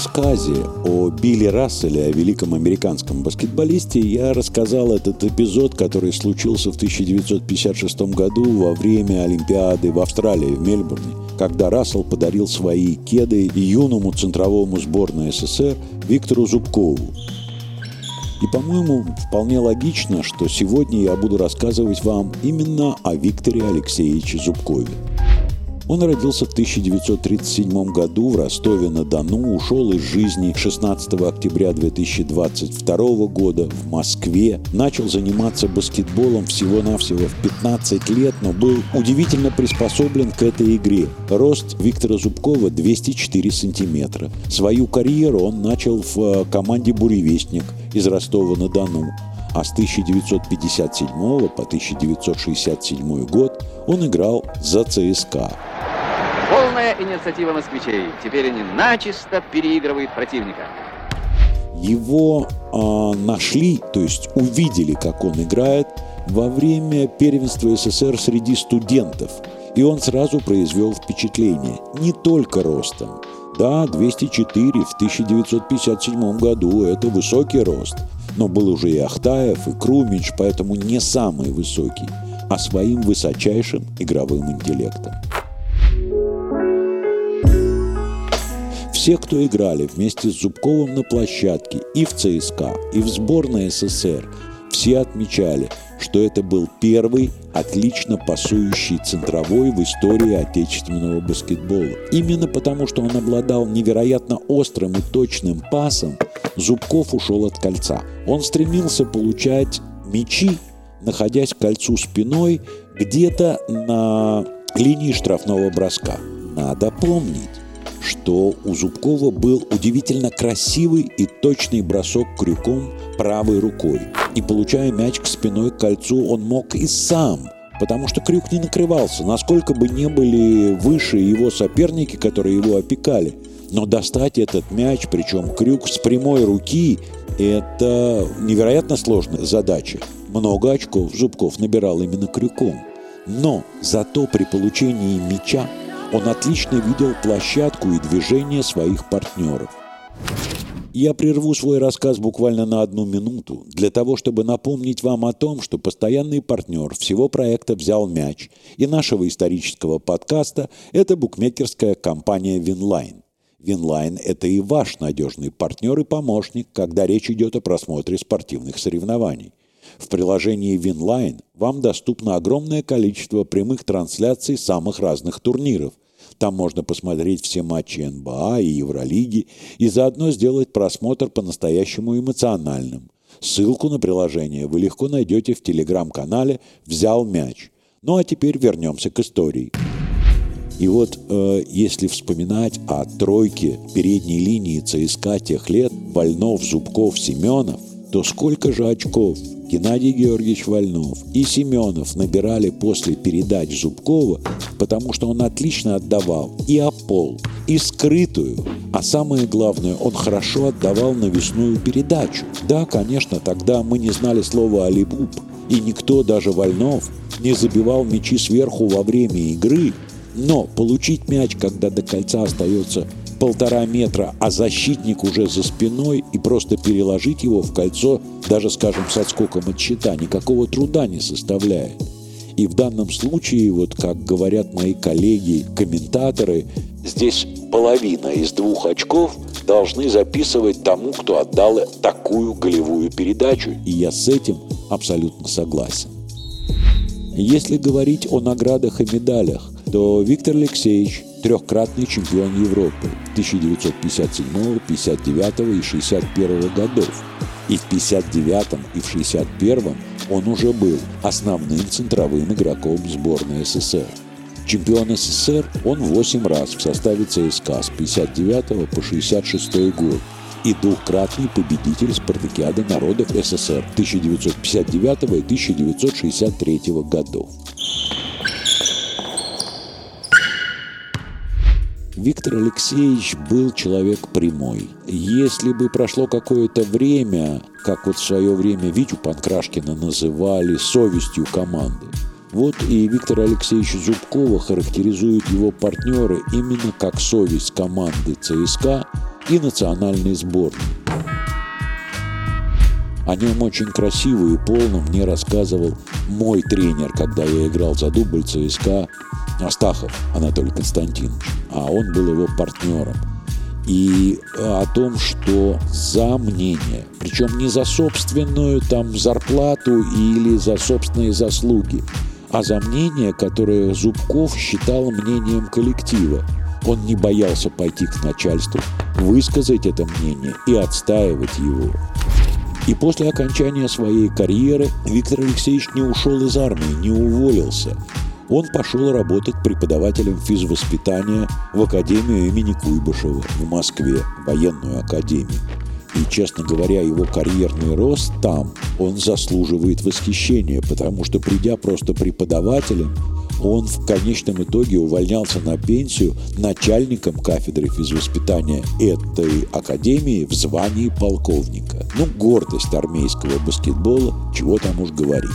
рассказе о Билли Расселе, о великом американском баскетболисте, я рассказал этот эпизод, который случился в 1956 году во время Олимпиады в Австралии, в Мельбурне, когда Рассел подарил свои кеды юному центровому сборной СССР Виктору Зубкову. И, по-моему, вполне логично, что сегодня я буду рассказывать вам именно о Викторе Алексеевиче Зубкове. Он родился в 1937 году в Ростове-на-Дону, ушел из жизни 16 октября 2022 года в Москве, начал заниматься баскетболом всего-навсего в 15 лет, но был удивительно приспособлен к этой игре. Рост Виктора Зубкова 204 сантиметра. Свою карьеру он начал в э, команде «Буревестник» из Ростова-на-Дону а с 1957 по 1967 год он играл за ЦСКА. Полная инициатива москвичей. Теперь они начисто переигрывают противника. Его э, нашли, то есть увидели, как он играет, во время первенства СССР среди студентов. И он сразу произвел впечатление. Не только ростом. Да, 204 в 1957 году – это высокий рост. Но был уже и Ахтаев, и Крумич, поэтому не самый высокий, а своим высочайшим игровым интеллектом. Все, кто играли вместе с Зубковым на площадке и в ЦСКА, и в сборной СССР, все отмечали, что это был первый отлично пасующий центровой в истории отечественного баскетбола. Именно потому, что он обладал невероятно острым и точным пасом, Зубков ушел от кольца. Он стремился получать мячи, находясь к кольцу спиной где-то на линии штрафного броска. Надо помнить, что у Зубкова был удивительно красивый и точный бросок крюком правой рукой. И получая мяч к спиной к кольцу, он мог и сам потому что крюк не накрывался, насколько бы не были выше его соперники, которые его опекали. Но достать этот мяч, причем крюк с прямой руки, это невероятно сложная задача. Много очков Зубков набирал именно крюком. Но зато при получении мяча он отлично видел площадку и движение своих партнеров. Я прерву свой рассказ буквально на одну минуту, для того, чтобы напомнить вам о том, что постоянный партнер всего проекта «Взял мяч» и нашего исторического подкаста – это букмекерская компания «Winline». Winline – это и ваш надежный партнер и помощник, когда речь идет о просмотре спортивных соревнований. В приложении Winline вам доступно огромное количество прямых трансляций самых разных турниров. Там можно посмотреть все матчи НБА и Евролиги и заодно сделать просмотр по-настоящему эмоциональным. Ссылку на приложение вы легко найдете в телеграм-канале «Взял мяч». Ну а теперь вернемся к истории. И вот э, если вспоминать о тройке передней линии ЦСКА тех лет, Больнов, Зубков, Семенов, то сколько же очков? Геннадий Георгиевич Вольнов и Семенов набирали после передач Зубкова, потому что он отлично отдавал и опол, и скрытую, а самое главное, он хорошо отдавал навесную передачу. Да, конечно, тогда мы не знали слова «алибуб», и никто, даже Вольнов, не забивал мячи сверху во время игры, но получить мяч, когда до кольца остается полтора метра, а защитник уже за спиной, и просто переложить его в кольцо, даже, скажем, с отскоком от щита, никакого труда не составляет. И в данном случае, вот как говорят мои коллеги, комментаторы, здесь половина из двух очков должны записывать тому, кто отдал такую голевую передачу. И я с этим абсолютно согласен. Если говорить о наградах и медалях, то Виктор Алексеевич трехкратный чемпион Европы 1957, 59 и 61 годов. И в 59 и в 61 он уже был основным центровым игроком сборной СССР. Чемпион СССР он 8 раз в составе ЦСКА с 59 по 66 год и двукратный победитель Спартакиады народов СССР 1959 и 1963 годов. Виктор Алексеевич был человек прямой. Если бы прошло какое-то время, как вот в свое время Витю Панкрашкина называли совестью команды, вот и Виктора Алексеевича Зубкова характеризуют его партнеры именно как совесть команды ЦСКА, и национальной сборной. О нем очень красиво и полно мне рассказывал мой тренер, когда я играл за дубль ЦСКА, Астахов Анатолий Константинович, а он был его партнером. И о том, что за мнение, причем не за собственную там зарплату или за собственные заслуги, а за мнение, которое Зубков считал мнением коллектива. Он не боялся пойти к начальству, высказать это мнение и отстаивать его. И после окончания своей карьеры Виктор Алексеевич не ушел из армии, не уволился. Он пошел работать преподавателем физвоспитания в Академию имени Куйбышева в Москве, военную академию. И, честно говоря, его карьерный рост там, он заслуживает восхищения, потому что, придя просто преподавателем, он в конечном итоге увольнялся на пенсию начальником кафедры физвоспитания этой академии в звании полковника. Ну, гордость армейского баскетбола, чего там уж говорить.